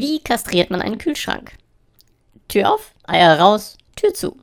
Wie kastriert man einen Kühlschrank? Tür auf, Eier raus, Tür zu.